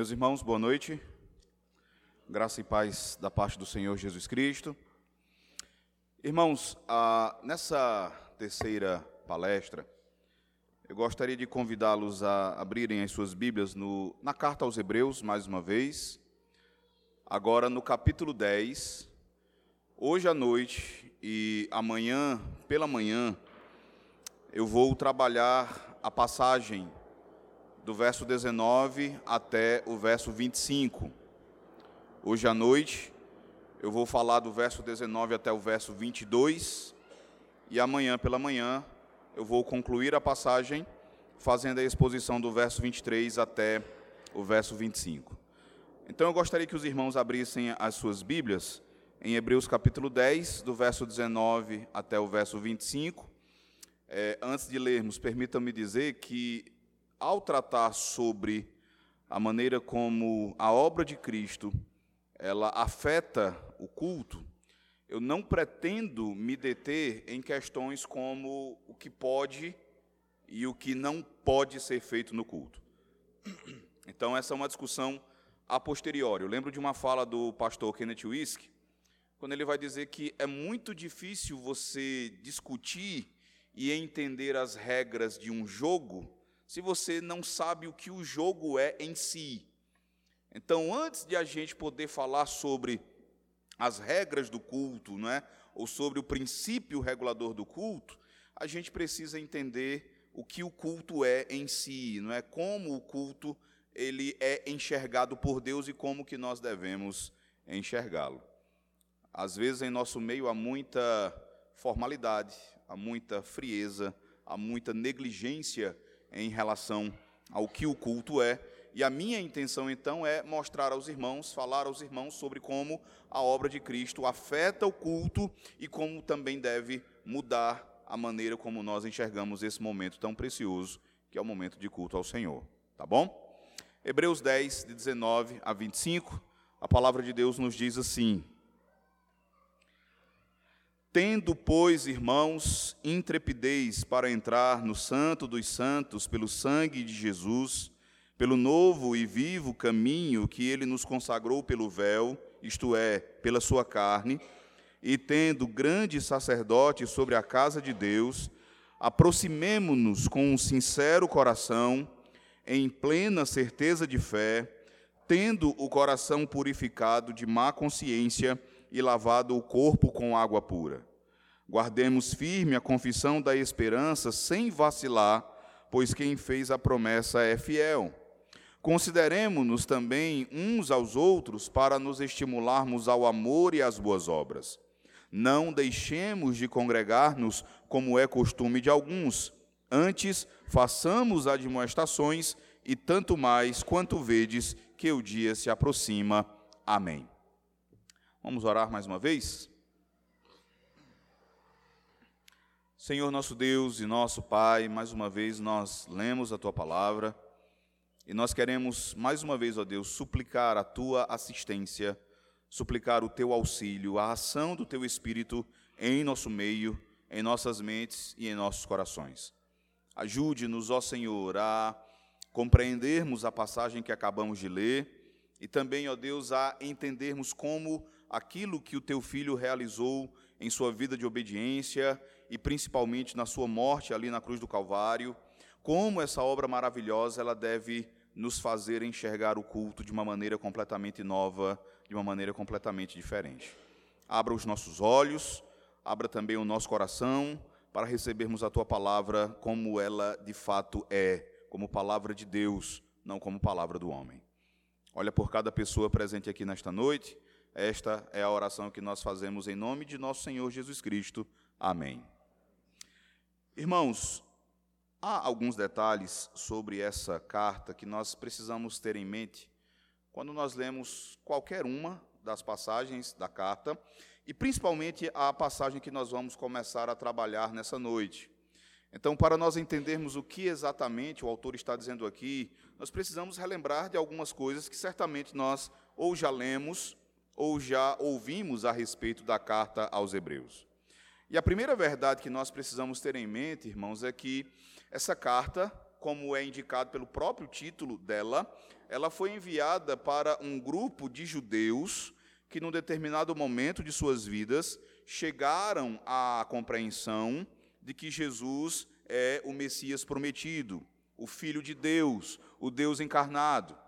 Meus irmãos, boa noite. Graça e paz da parte do Senhor Jesus Cristo. Irmãos, ah, nessa terceira palestra, eu gostaria de convidá-los a abrirem as suas Bíblias no, na carta aos Hebreus, mais uma vez. Agora no capítulo 10. Hoje à noite e amanhã, pela manhã, eu vou trabalhar a passagem do verso 19 até o verso 25. Hoje à noite eu vou falar do verso 19 até o verso 22 e amanhã pela manhã eu vou concluir a passagem fazendo a exposição do verso 23 até o verso 25. Então eu gostaria que os irmãos abrissem as suas Bíblias em Hebreus capítulo 10, do verso 19 até o verso 25. É, antes de lermos, permitam-me dizer que ao tratar sobre a maneira como a obra de Cristo ela afeta o culto, eu não pretendo me deter em questões como o que pode e o que não pode ser feito no culto. Então, essa é uma discussão a posteriori. Eu lembro de uma fala do pastor Kenneth Wisk, quando ele vai dizer que é muito difícil você discutir e entender as regras de um jogo se você não sabe o que o jogo é em si. Então, antes de a gente poder falar sobre as regras do culto, não é? ou sobre o princípio regulador do culto, a gente precisa entender o que o culto é em si, não é? Como o culto ele é enxergado por Deus e como que nós devemos enxergá-lo. Às vezes em nosso meio há muita formalidade, há muita frieza, há muita negligência em relação ao que o culto é. E a minha intenção, então, é mostrar aos irmãos, falar aos irmãos sobre como a obra de Cristo afeta o culto e como também deve mudar a maneira como nós enxergamos esse momento tão precioso, que é o momento de culto ao Senhor. Tá bom? Hebreus 10, de 19 a 25, a palavra de Deus nos diz assim: Tendo, pois, irmãos, intrepidez para entrar no Santo dos Santos pelo sangue de Jesus, pelo novo e vivo caminho que ele nos consagrou pelo véu, isto é, pela sua carne, e tendo grande sacerdote sobre a casa de Deus, aproximemo-nos com um sincero coração, em plena certeza de fé, tendo o coração purificado de má consciência e lavado o corpo com água pura. Guardemos firme a confissão da esperança sem vacilar, pois quem fez a promessa é fiel. Consideremos-nos também uns aos outros para nos estimularmos ao amor e às boas obras. Não deixemos de congregar-nos, como é costume de alguns. Antes, façamos admoestações, e tanto mais quanto vedes que o dia se aproxima. Amém. Vamos orar mais uma vez? Senhor nosso Deus e nosso Pai, mais uma vez nós lemos a tua palavra e nós queremos mais uma vez, ó Deus, suplicar a tua assistência, suplicar o teu auxílio, a ação do teu Espírito em nosso meio, em nossas mentes e em nossos corações. Ajude-nos, ó Senhor, a compreendermos a passagem que acabamos de ler e também, ó Deus, a entendermos como aquilo que o teu filho realizou em sua vida de obediência e principalmente na sua morte ali na cruz do Calvário, como essa obra maravilhosa ela deve nos fazer enxergar o culto de uma maneira completamente nova, de uma maneira completamente diferente. Abra os nossos olhos, abra também o nosso coração para recebermos a tua palavra como ela de fato é, como palavra de Deus, não como palavra do homem. Olha por cada pessoa presente aqui nesta noite esta é a oração que nós fazemos em nome de nosso Senhor Jesus Cristo. Amém. Irmãos, há alguns detalhes sobre essa carta que nós precisamos ter em mente quando nós lemos qualquer uma das passagens da carta, e principalmente a passagem que nós vamos começar a trabalhar nessa noite. Então, para nós entendermos o que exatamente o autor está dizendo aqui, nós precisamos relembrar de algumas coisas que certamente nós ou já lemos ou já ouvimos a respeito da carta aos Hebreus. E a primeira verdade que nós precisamos ter em mente, irmãos, é que essa carta, como é indicado pelo próprio título dela, ela foi enviada para um grupo de judeus que, num determinado momento de suas vidas, chegaram à compreensão de que Jesus é o Messias prometido, o Filho de Deus, o Deus encarnado.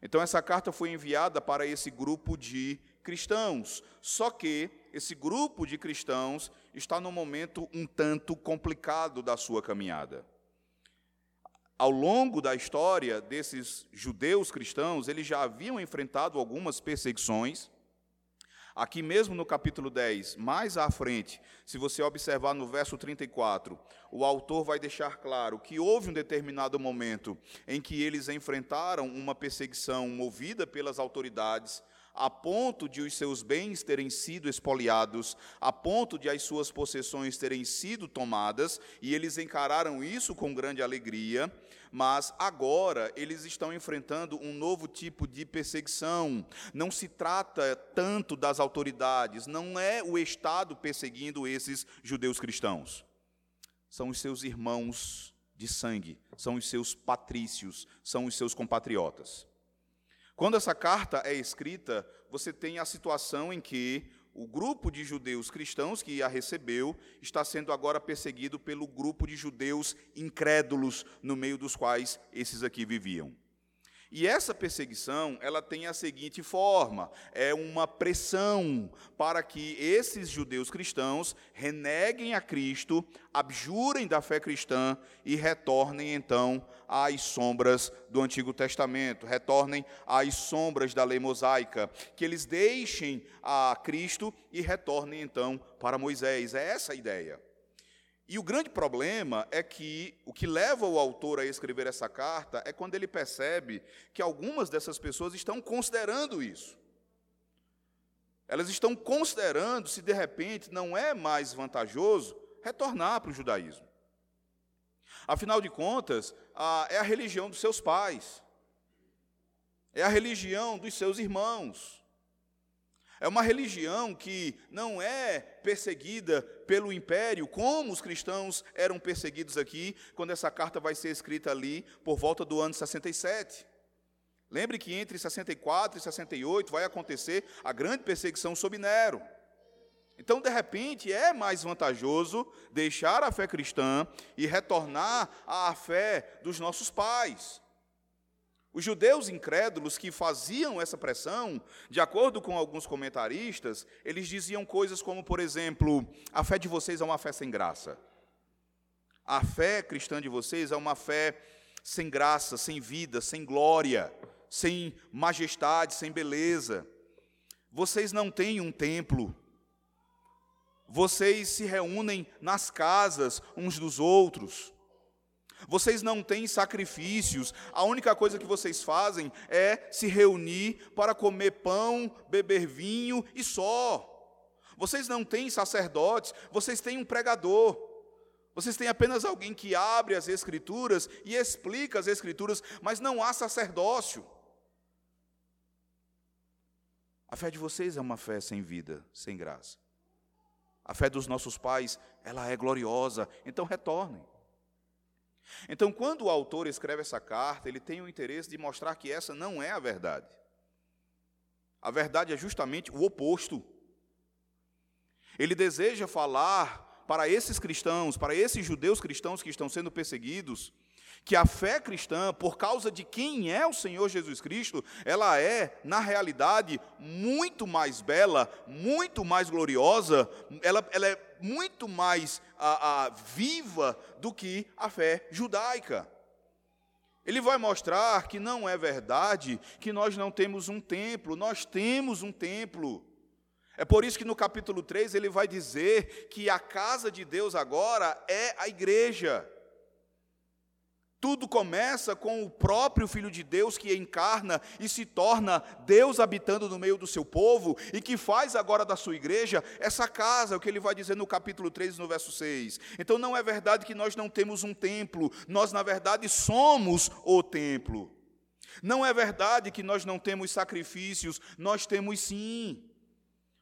Então, essa carta foi enviada para esse grupo de cristãos. Só que esse grupo de cristãos está num momento um tanto complicado da sua caminhada. Ao longo da história desses judeus cristãos, eles já haviam enfrentado algumas perseguições, Aqui mesmo no capítulo 10, mais à frente, se você observar no verso 34, o autor vai deixar claro que houve um determinado momento em que eles enfrentaram uma perseguição movida pelas autoridades, a ponto de os seus bens terem sido espoliados, a ponto de as suas possessões terem sido tomadas, e eles encararam isso com grande alegria mas agora eles estão enfrentando um novo tipo de perseguição. Não se trata tanto das autoridades, não é o Estado perseguindo esses judeus cristãos. São os seus irmãos de sangue, são os seus patrícios, são os seus compatriotas. Quando essa carta é escrita, você tem a situação em que o grupo de judeus cristãos que a recebeu está sendo agora perseguido pelo grupo de judeus incrédulos no meio dos quais esses aqui viviam. E essa perseguição, ela tem a seguinte forma: é uma pressão para que esses judeus cristãos reneguem a Cristo, abjurem da fé cristã e retornem então às sombras do Antigo Testamento, retornem às sombras da lei mosaica, que eles deixem a Cristo e retornem então para Moisés. É essa a ideia. E o grande problema é que o que leva o autor a escrever essa carta é quando ele percebe que algumas dessas pessoas estão considerando isso. Elas estão considerando se de repente não é mais vantajoso retornar para o judaísmo. Afinal de contas, é a religião dos seus pais, é a religião dos seus irmãos. É uma religião que não é perseguida pelo império, como os cristãos eram perseguidos aqui, quando essa carta vai ser escrita ali por volta do ano 67. Lembre que entre 64 e 68 vai acontecer a grande perseguição sob Nero. Então, de repente, é mais vantajoso deixar a fé cristã e retornar à fé dos nossos pais. Os judeus incrédulos que faziam essa pressão, de acordo com alguns comentaristas, eles diziam coisas como, por exemplo, a fé de vocês é uma fé sem graça. A fé cristã de vocês é uma fé sem graça, sem vida, sem glória, sem majestade, sem beleza. Vocês não têm um templo. Vocês se reúnem nas casas uns dos outros. Vocês não têm sacrifícios, a única coisa que vocês fazem é se reunir para comer pão, beber vinho e só. Vocês não têm sacerdotes, vocês têm um pregador. Vocês têm apenas alguém que abre as Escrituras e explica as Escrituras, mas não há sacerdócio. A fé de vocês é uma fé sem vida, sem graça. A fé dos nossos pais, ela é gloriosa, então retornem. Então, quando o autor escreve essa carta, ele tem o interesse de mostrar que essa não é a verdade. A verdade é justamente o oposto. Ele deseja falar para esses cristãos, para esses judeus cristãos que estão sendo perseguidos, que a fé cristã, por causa de quem é o Senhor Jesus Cristo, ela é, na realidade, muito mais bela, muito mais gloriosa, ela, ela é muito mais a, a, viva do que a fé judaica. Ele vai mostrar que não é verdade que nós não temos um templo, nós temos um templo. É por isso que no capítulo 3 ele vai dizer que a casa de Deus agora é a igreja. Tudo começa com o próprio Filho de Deus que encarna e se torna Deus habitando no meio do seu povo e que faz agora da sua igreja essa casa, o que ele vai dizer no capítulo 3, no verso 6. Então não é verdade que nós não temos um templo, nós na verdade somos o templo. Não é verdade que nós não temos sacrifícios, nós temos sim.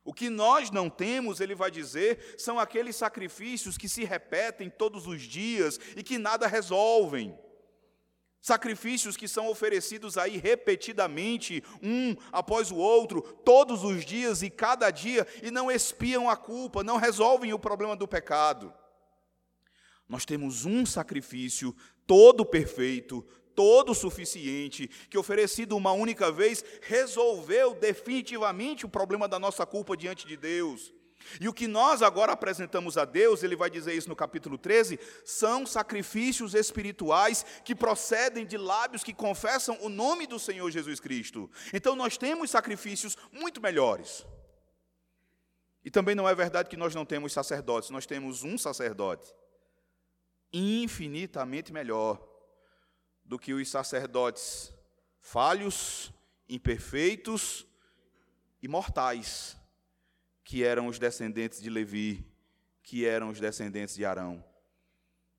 O que nós não temos, ele vai dizer, são aqueles sacrifícios que se repetem todos os dias e que nada resolvem. Sacrifícios que são oferecidos aí repetidamente, um após o outro, todos os dias e cada dia, e não espiam a culpa, não resolvem o problema do pecado. Nós temos um sacrifício todo perfeito, todo suficiente, que oferecido uma única vez, resolveu definitivamente o problema da nossa culpa diante de Deus. E o que nós agora apresentamos a Deus, ele vai dizer isso no capítulo 13, são sacrifícios espirituais que procedem de lábios que confessam o nome do Senhor Jesus Cristo. Então nós temos sacrifícios muito melhores. E também não é verdade que nós não temos sacerdotes, nós temos um sacerdote infinitamente melhor do que os sacerdotes falhos, imperfeitos e mortais que eram os descendentes de Levi, que eram os descendentes de Arão.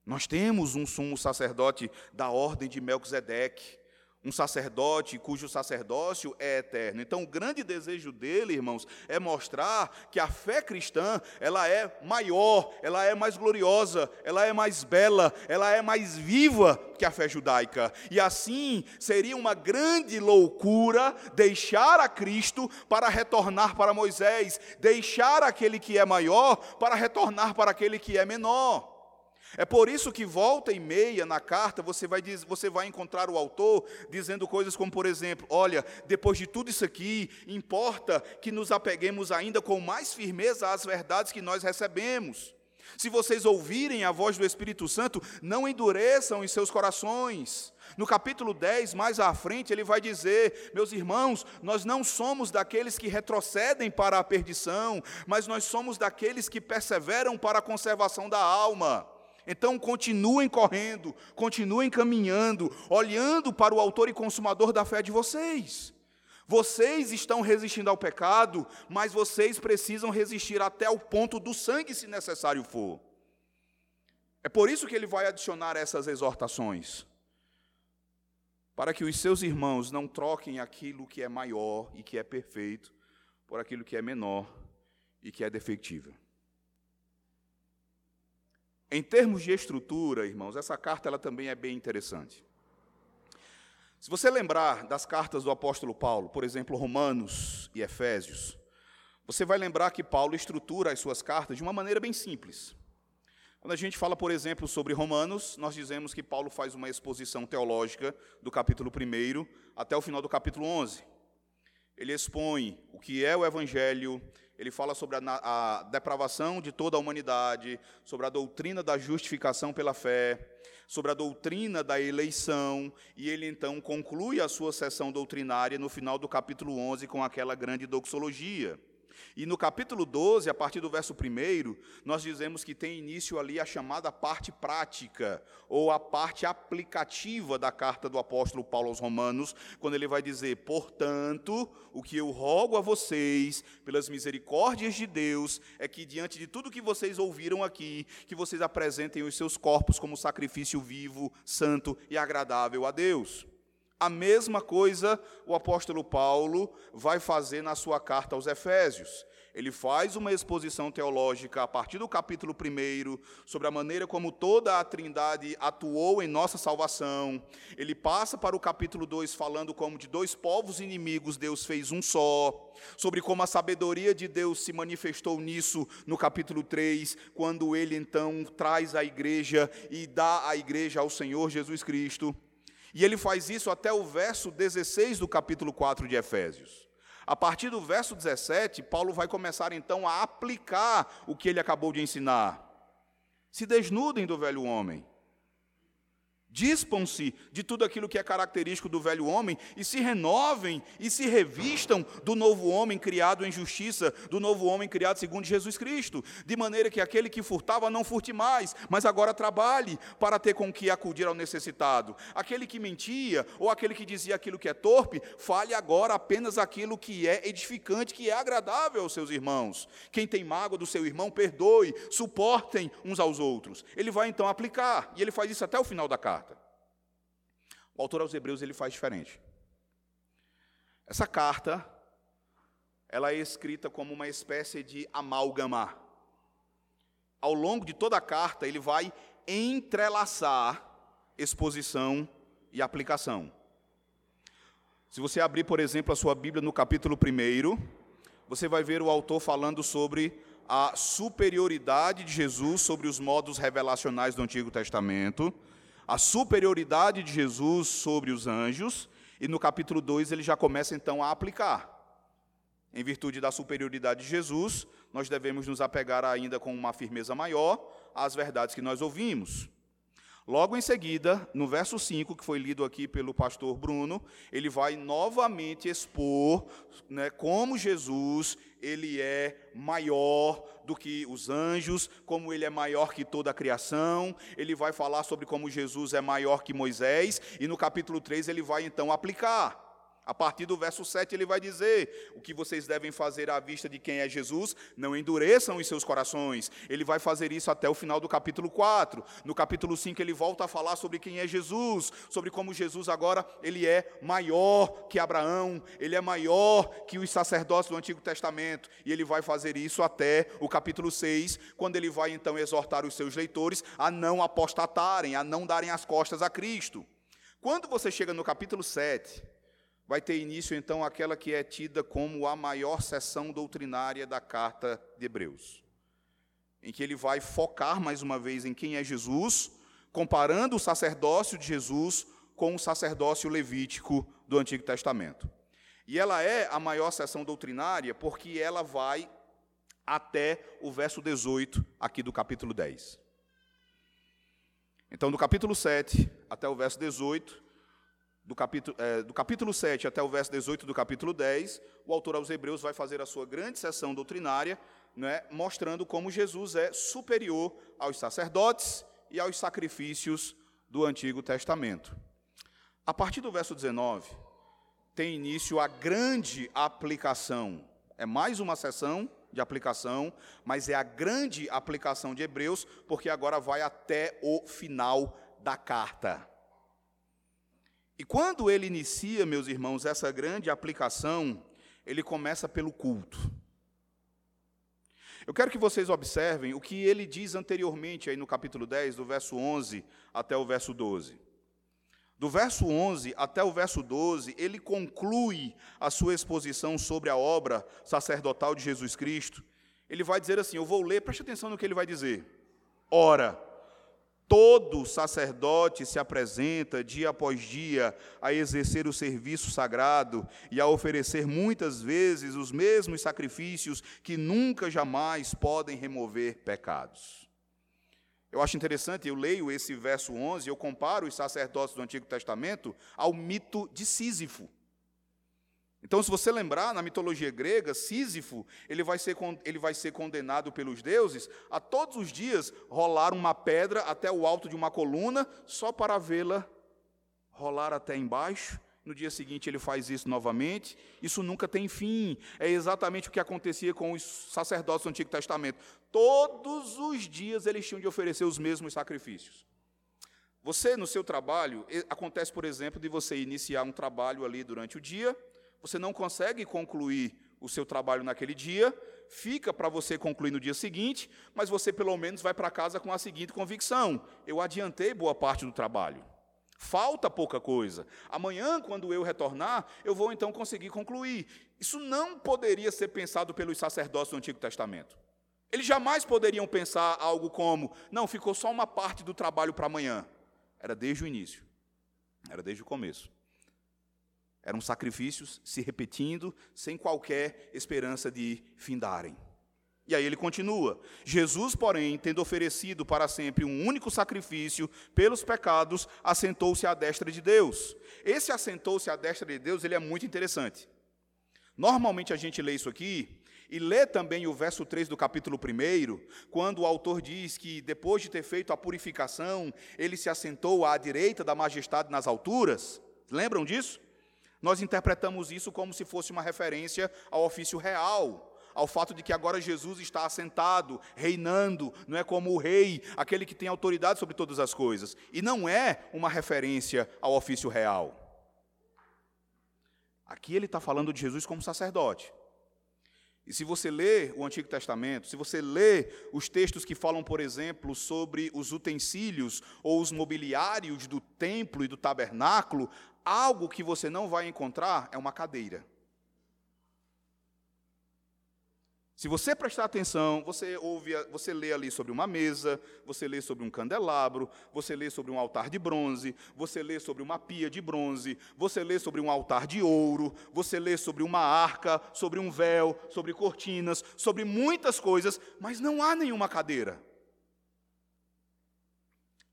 Nós temos um sumo sacerdote da ordem de Melquisedeque, um sacerdote cujo sacerdócio é eterno. Então, o grande desejo dele, irmãos, é mostrar que a fé cristã, ela é maior, ela é mais gloriosa, ela é mais bela, ela é mais viva que a fé judaica. E assim, seria uma grande loucura deixar a Cristo para retornar para Moisés, deixar aquele que é maior para retornar para aquele que é menor. É por isso que volta e meia na carta você vai, você vai encontrar o autor dizendo coisas como, por exemplo, olha, depois de tudo isso aqui, importa que nos apeguemos ainda com mais firmeza às verdades que nós recebemos. Se vocês ouvirem a voz do Espírito Santo, não endureçam os seus corações. No capítulo 10, mais à frente, ele vai dizer: Meus irmãos, nós não somos daqueles que retrocedem para a perdição, mas nós somos daqueles que perseveram para a conservação da alma. Então continuem correndo, continuem caminhando, olhando para o autor e consumador da fé de vocês. Vocês estão resistindo ao pecado, mas vocês precisam resistir até o ponto do sangue, se necessário for. É por isso que ele vai adicionar essas exortações. Para que os seus irmãos não troquem aquilo que é maior e que é perfeito por aquilo que é menor e que é defectível. Em termos de estrutura, irmãos, essa carta ela também é bem interessante. Se você lembrar das cartas do apóstolo Paulo, por exemplo, Romanos e Efésios, você vai lembrar que Paulo estrutura as suas cartas de uma maneira bem simples. Quando a gente fala, por exemplo, sobre Romanos, nós dizemos que Paulo faz uma exposição teológica do capítulo 1 até o final do capítulo 11. Ele expõe o que é o evangelho, ele fala sobre a, a, depravação de toda a humanidade, sobre a doutrina da justificação pela fé, sobre a doutrina da eleição, e ele então conclui a sua sessão doutrinária no final do capítulo 11 com aquela grande doxologia. E no capítulo 12, a partir do verso 1, nós dizemos que tem início ali a chamada parte prática, ou a parte aplicativa da carta do apóstolo Paulo aos Romanos, quando ele vai dizer: Portanto, o que eu rogo a vocês, pelas misericórdias de Deus, é que diante de tudo que vocês ouviram aqui, que vocês apresentem os seus corpos como sacrifício vivo, santo e agradável a Deus. A mesma coisa o apóstolo Paulo vai fazer na sua carta aos Efésios. Ele faz uma exposição teológica a partir do capítulo 1 sobre a maneira como toda a Trindade atuou em nossa salvação. Ele passa para o capítulo 2 falando como de dois povos inimigos Deus fez um só, sobre como a sabedoria de Deus se manifestou nisso no capítulo 3, quando ele então traz a igreja e dá a igreja ao Senhor Jesus Cristo. E ele faz isso até o verso 16 do capítulo 4 de Efésios. A partir do verso 17, Paulo vai começar então a aplicar o que ele acabou de ensinar. Se desnudem do velho homem Dispam-se de tudo aquilo que é característico do velho homem e se renovem e se revistam do novo homem criado em justiça, do novo homem criado segundo Jesus Cristo, de maneira que aquele que furtava não furte mais, mas agora trabalhe para ter com que acudir ao necessitado. Aquele que mentia ou aquele que dizia aquilo que é torpe, fale agora apenas aquilo que é edificante, que é agradável aos seus irmãos. Quem tem mágoa do seu irmão, perdoe, suportem uns aos outros. Ele vai então aplicar, e ele faz isso até o final da carta. O autor aos Hebreus ele faz diferente. Essa carta, ela é escrita como uma espécie de amálgama. Ao longo de toda a carta, ele vai entrelaçar exposição e aplicação. Se você abrir, por exemplo, a sua Bíblia no capítulo 1, você vai ver o autor falando sobre a superioridade de Jesus sobre os modos revelacionais do Antigo Testamento, a superioridade de Jesus sobre os anjos, e no capítulo 2 ele já começa então a aplicar. Em virtude da superioridade de Jesus, nós devemos nos apegar ainda com uma firmeza maior às verdades que nós ouvimos. Logo em seguida, no verso 5, que foi lido aqui pelo pastor Bruno, ele vai novamente expor né, como Jesus ele é maior do que os anjos, como ele é maior que toda a criação. Ele vai falar sobre como Jesus é maior que Moisés, e no capítulo 3 ele vai então aplicar. A partir do verso 7 ele vai dizer: o que vocês devem fazer à vista de quem é Jesus, não endureçam os seus corações. Ele vai fazer isso até o final do capítulo 4. No capítulo 5 ele volta a falar sobre quem é Jesus, sobre como Jesus agora ele é maior que Abraão, ele é maior que os sacerdotes do Antigo Testamento, e ele vai fazer isso até o capítulo 6, quando ele vai então exortar os seus leitores a não apostatarem, a não darem as costas a Cristo. Quando você chega no capítulo 7, vai ter início então aquela que é tida como a maior sessão doutrinária da carta de Hebreus, em que ele vai focar mais uma vez em quem é Jesus, comparando o sacerdócio de Jesus com o sacerdócio levítico do Antigo Testamento. E ela é a maior sessão doutrinária porque ela vai até o verso 18 aqui do capítulo 10. Então, do capítulo 7 até o verso 18, do capítulo, é, do capítulo 7 até o verso 18 do capítulo 10, o autor aos Hebreus vai fazer a sua grande sessão doutrinária, né, mostrando como Jesus é superior aos sacerdotes e aos sacrifícios do Antigo Testamento. A partir do verso 19, tem início a grande aplicação. É mais uma sessão de aplicação, mas é a grande aplicação de Hebreus, porque agora vai até o final da carta. E quando ele inicia, meus irmãos, essa grande aplicação, ele começa pelo culto. Eu quero que vocês observem o que ele diz anteriormente aí no capítulo 10, do verso 11 até o verso 12. Do verso 11 até o verso 12, ele conclui a sua exposição sobre a obra sacerdotal de Jesus Cristo. Ele vai dizer assim: Eu vou ler, preste atenção no que ele vai dizer. Ora, Todo sacerdote se apresenta dia após dia a exercer o serviço sagrado e a oferecer muitas vezes os mesmos sacrifícios que nunca jamais podem remover pecados. Eu acho interessante, eu leio esse verso 11, eu comparo os sacerdotes do Antigo Testamento ao mito de Sísifo. Então, se você lembrar, na mitologia grega, Sísifo, ele vai, ser, ele vai ser condenado pelos deuses a todos os dias rolar uma pedra até o alto de uma coluna, só para vê-la rolar até embaixo. No dia seguinte ele faz isso novamente. Isso nunca tem fim. É exatamente o que acontecia com os sacerdotes do Antigo Testamento. Todos os dias eles tinham de oferecer os mesmos sacrifícios. Você, no seu trabalho, acontece, por exemplo, de você iniciar um trabalho ali durante o dia você não consegue concluir o seu trabalho naquele dia, fica para você concluir no dia seguinte, mas você pelo menos vai para casa com a seguinte convicção: eu adiantei boa parte do trabalho. Falta pouca coisa. Amanhã, quando eu retornar, eu vou então conseguir concluir. Isso não poderia ser pensado pelos sacerdotes do Antigo Testamento. Eles jamais poderiam pensar algo como: não, ficou só uma parte do trabalho para amanhã. Era desde o início, era desde o começo. Eram sacrifícios se repetindo, sem qualquer esperança de findarem. E aí ele continua: Jesus, porém, tendo oferecido para sempre um único sacrifício pelos pecados, assentou-se à destra de Deus. Esse assentou-se à destra de Deus, ele é muito interessante. Normalmente a gente lê isso aqui e lê também o verso 3 do capítulo 1, quando o autor diz que depois de ter feito a purificação, ele se assentou à direita da majestade nas alturas. Lembram disso? Nós interpretamos isso como se fosse uma referência ao ofício real, ao fato de que agora Jesus está assentado, reinando, não é como o rei, aquele que tem autoridade sobre todas as coisas. E não é uma referência ao ofício real. Aqui ele está falando de Jesus como sacerdote. E se você lê o Antigo Testamento, se você lê os textos que falam, por exemplo, sobre os utensílios ou os mobiliários do templo e do tabernáculo, algo que você não vai encontrar é uma cadeira. Se você prestar atenção, você ouve, você lê ali sobre uma mesa, você lê sobre um candelabro, você lê sobre um altar de bronze, você lê sobre uma pia de bronze, você lê sobre um altar de ouro, você lê sobre uma arca, sobre um véu, sobre cortinas, sobre muitas coisas, mas não há nenhuma cadeira.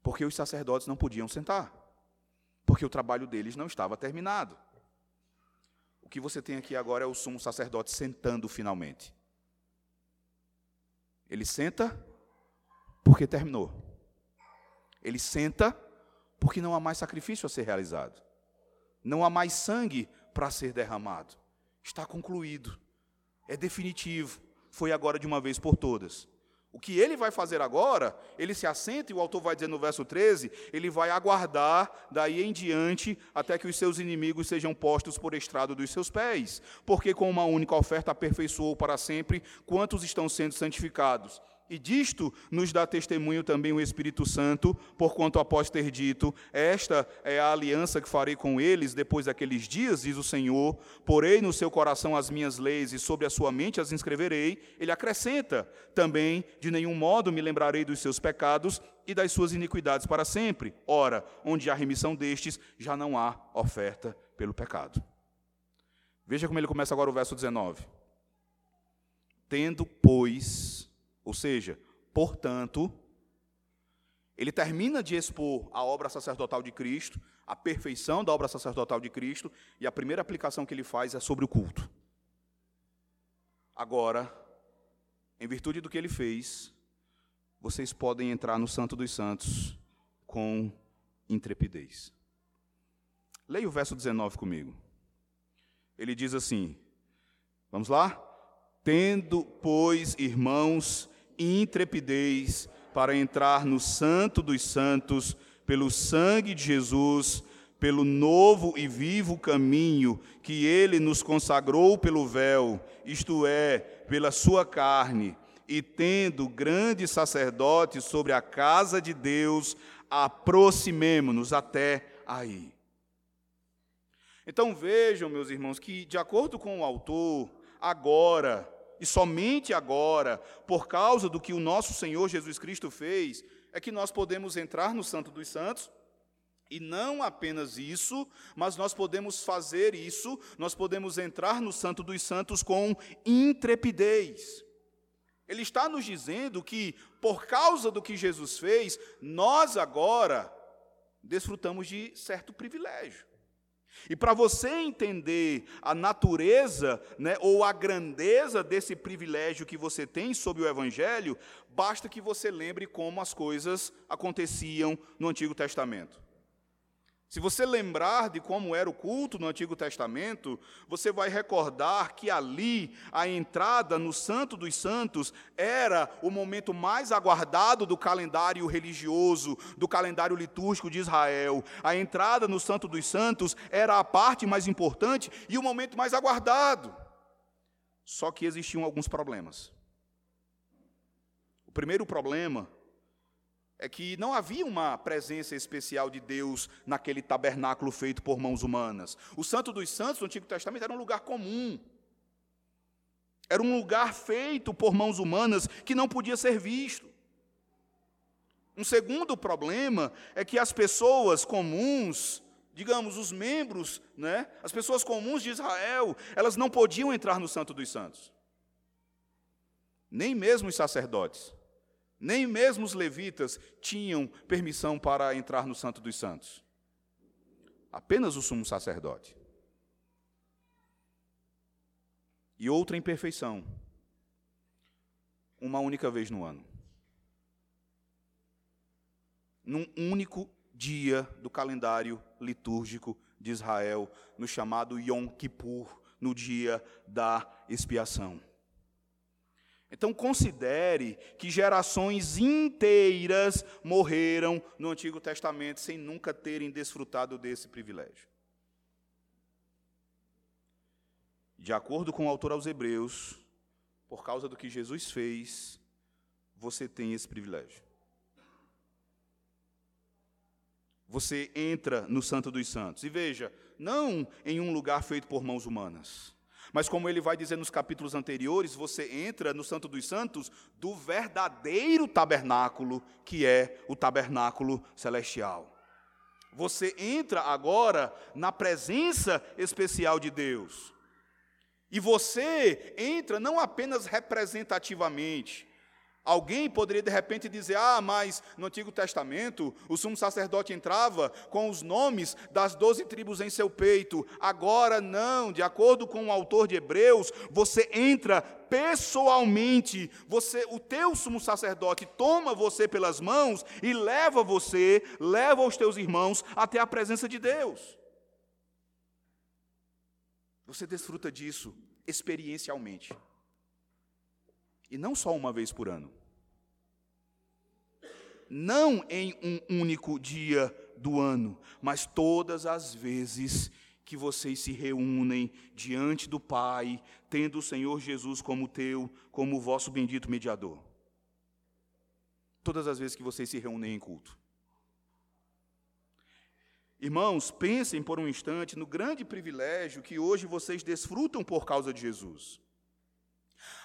Porque os sacerdotes não podiam sentar. Porque o trabalho deles não estava terminado. O que você tem aqui agora é o sumo sacerdote sentando finalmente. Ele senta porque terminou. Ele senta porque não há mais sacrifício a ser realizado. Não há mais sangue para ser derramado. Está concluído. É definitivo. Foi agora de uma vez por todas. O que ele vai fazer agora, ele se assenta, e o autor vai dizer no verso 13: ele vai aguardar daí em diante até que os seus inimigos sejam postos por estrado dos seus pés, porque com uma única oferta aperfeiçoou para sempre quantos estão sendo santificados. E disto nos dá testemunho também o Espírito Santo, porquanto após ter dito: Esta é a aliança que farei com eles depois daqueles dias, diz o Senhor, porei no seu coração as minhas leis e sobre a sua mente as inscreverei. Ele acrescenta também: De nenhum modo me lembrarei dos seus pecados e das suas iniquidades para sempre. Ora, onde há remissão destes, já não há oferta pelo pecado. Veja como ele começa agora o verso 19. Tendo, pois, ou seja, portanto, ele termina de expor a obra sacerdotal de Cristo, a perfeição da obra sacerdotal de Cristo, e a primeira aplicação que ele faz é sobre o culto. Agora, em virtude do que ele fez, vocês podem entrar no Santo dos Santos com intrepidez. Leia o verso 19 comigo. Ele diz assim: Vamos lá? Tendo, pois, irmãos, intrepidez para entrar no Santo dos Santos, pelo sangue de Jesus, pelo novo e vivo caminho que ele nos consagrou pelo véu, isto é, pela sua carne, e tendo grande sacerdote sobre a casa de Deus, aproximemo-nos até aí. Então vejam, meus irmãos, que de acordo com o autor, agora, e somente agora, por causa do que o nosso Senhor Jesus Cristo fez, é que nós podemos entrar no Santo dos Santos. E não apenas isso, mas nós podemos fazer isso, nós podemos entrar no Santo dos Santos com intrepidez. Ele está nos dizendo que, por causa do que Jesus fez, nós agora desfrutamos de certo privilégio. E para você entender a natureza né, ou a grandeza desse privilégio que você tem sob o Evangelho, basta que você lembre como as coisas aconteciam no Antigo Testamento. Se você lembrar de como era o culto no Antigo Testamento, você vai recordar que ali a entrada no Santo dos Santos era o momento mais aguardado do calendário religioso, do calendário litúrgico de Israel. A entrada no Santo dos Santos era a parte mais importante e o momento mais aguardado. Só que existiam alguns problemas. O primeiro problema é que não havia uma presença especial de Deus naquele tabernáculo feito por mãos humanas. O Santo dos Santos do Antigo Testamento era um lugar comum. Era um lugar feito por mãos humanas que não podia ser visto. Um segundo problema é que as pessoas comuns, digamos, os membros, né, as pessoas comuns de Israel, elas não podiam entrar no Santo dos Santos. Nem mesmo os sacerdotes. Nem mesmo os levitas tinham permissão para entrar no Santo dos Santos. Apenas o sumo sacerdote. E outra imperfeição. Uma única vez no ano. Num único dia do calendário litúrgico de Israel, no chamado Yom Kippur, no dia da expiação. Então considere que gerações inteiras morreram no Antigo Testamento sem nunca terem desfrutado desse privilégio. De acordo com o autor aos Hebreus, por causa do que Jesus fez, você tem esse privilégio. Você entra no Santo dos Santos. E veja, não em um lugar feito por mãos humanas. Mas como ele vai dizer nos capítulos anteriores, você entra no Santo dos Santos do verdadeiro tabernáculo, que é o tabernáculo celestial. Você entra agora na presença especial de Deus. E você entra não apenas representativamente, Alguém poderia de repente dizer: ah, mas no Antigo Testamento o sumo sacerdote entrava com os nomes das doze tribos em seu peito. Agora não, de acordo com o autor de Hebreus, você entra pessoalmente. Você, o teu sumo sacerdote toma você pelas mãos e leva você, leva os teus irmãos até a presença de Deus. Você desfruta disso experiencialmente. E não só uma vez por ano não em um único dia do ano, mas todas as vezes que vocês se reúnem diante do Pai, tendo o Senhor Jesus como teu, como o vosso bendito mediador. Todas as vezes que vocês se reúnem em culto. Irmãos, pensem por um instante no grande privilégio que hoje vocês desfrutam por causa de Jesus.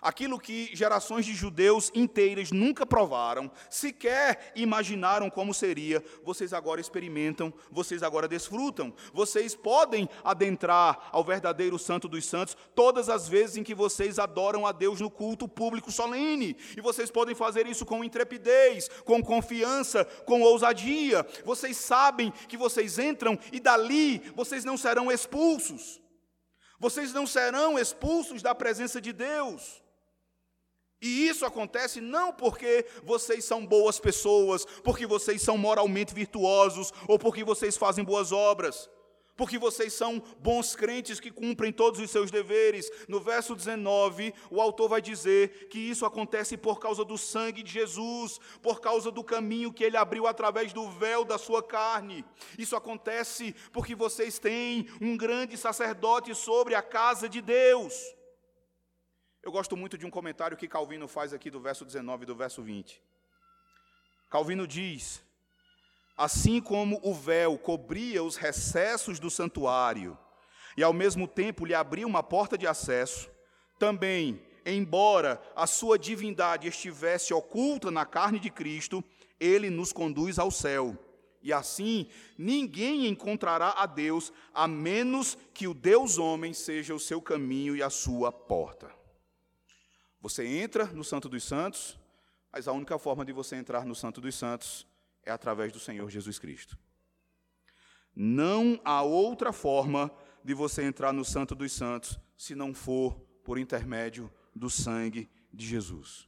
Aquilo que gerações de judeus inteiras nunca provaram, sequer imaginaram como seria, vocês agora experimentam, vocês agora desfrutam. Vocês podem adentrar ao verdadeiro Santo dos Santos todas as vezes em que vocês adoram a Deus no culto público solene. E vocês podem fazer isso com intrepidez, com confiança, com ousadia. Vocês sabem que vocês entram e dali vocês não serão expulsos. Vocês não serão expulsos da presença de Deus. E isso acontece não porque vocês são boas pessoas, porque vocês são moralmente virtuosos ou porque vocês fazem boas obras porque vocês são bons crentes que cumprem todos os seus deveres. No verso 19, o autor vai dizer que isso acontece por causa do sangue de Jesus, por causa do caminho que ele abriu através do véu da sua carne. Isso acontece porque vocês têm um grande sacerdote sobre a casa de Deus. Eu gosto muito de um comentário que Calvino faz aqui do verso 19 e do verso 20. Calvino diz: Assim como o véu cobria os recessos do santuário e ao mesmo tempo lhe abria uma porta de acesso, também, embora a sua divindade estivesse oculta na carne de Cristo, ele nos conduz ao céu. E assim, ninguém encontrará a Deus a menos que o Deus homem seja o seu caminho e a sua porta. Você entra no Santo dos Santos, mas a única forma de você entrar no Santo dos Santos é através do Senhor Jesus Cristo. Não há outra forma de você entrar no Santo dos Santos se não for por intermédio do sangue de Jesus.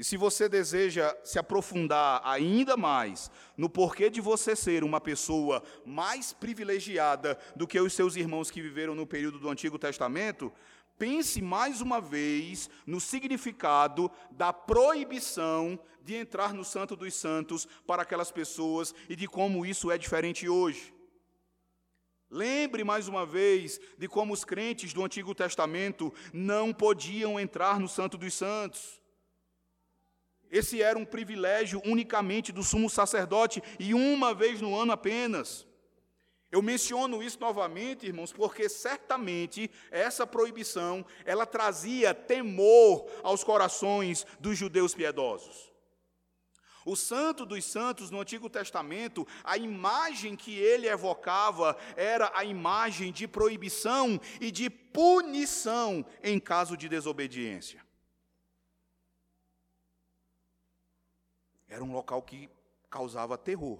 E se você deseja se aprofundar ainda mais no porquê de você ser uma pessoa mais privilegiada do que os seus irmãos que viveram no período do Antigo Testamento, pense mais uma vez no significado da proibição de entrar no Santo dos Santos para aquelas pessoas e de como isso é diferente hoje. Lembre mais uma vez de como os crentes do Antigo Testamento não podiam entrar no Santo dos Santos. Esse era um privilégio unicamente do sumo sacerdote e uma vez no ano apenas. Eu menciono isso novamente, irmãos, porque certamente essa proibição, ela trazia temor aos corações dos judeus piedosos. O santo dos santos no Antigo Testamento, a imagem que ele evocava era a imagem de proibição e de punição em caso de desobediência. Era um local que causava terror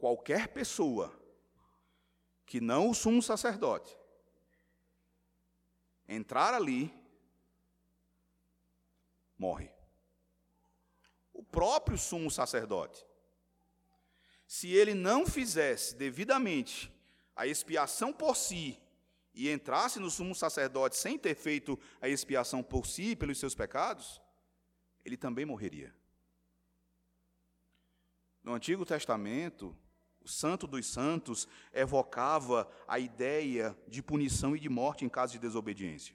qualquer pessoa que não o sumo sacerdote entrar ali, morre. O próprio sumo sacerdote, se ele não fizesse devidamente a expiação por si e entrasse no sumo sacerdote sem ter feito a expiação por si pelos seus pecados, ele também morreria. No Antigo Testamento, o Santo dos Santos evocava a ideia de punição e de morte em caso de desobediência.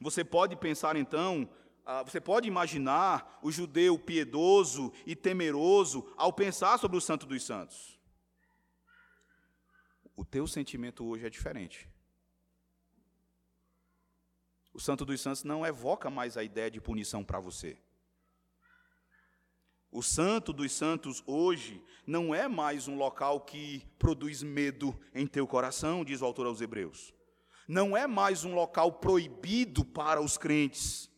Você pode pensar então, ah, você pode imaginar o judeu piedoso e temeroso ao pensar sobre o Santo dos Santos. O teu sentimento hoje é diferente. O Santo dos Santos não evoca mais a ideia de punição para você. O Santo dos Santos hoje não é mais um local que produz medo em teu coração, diz o autor aos Hebreus. Não é mais um local proibido para os crentes.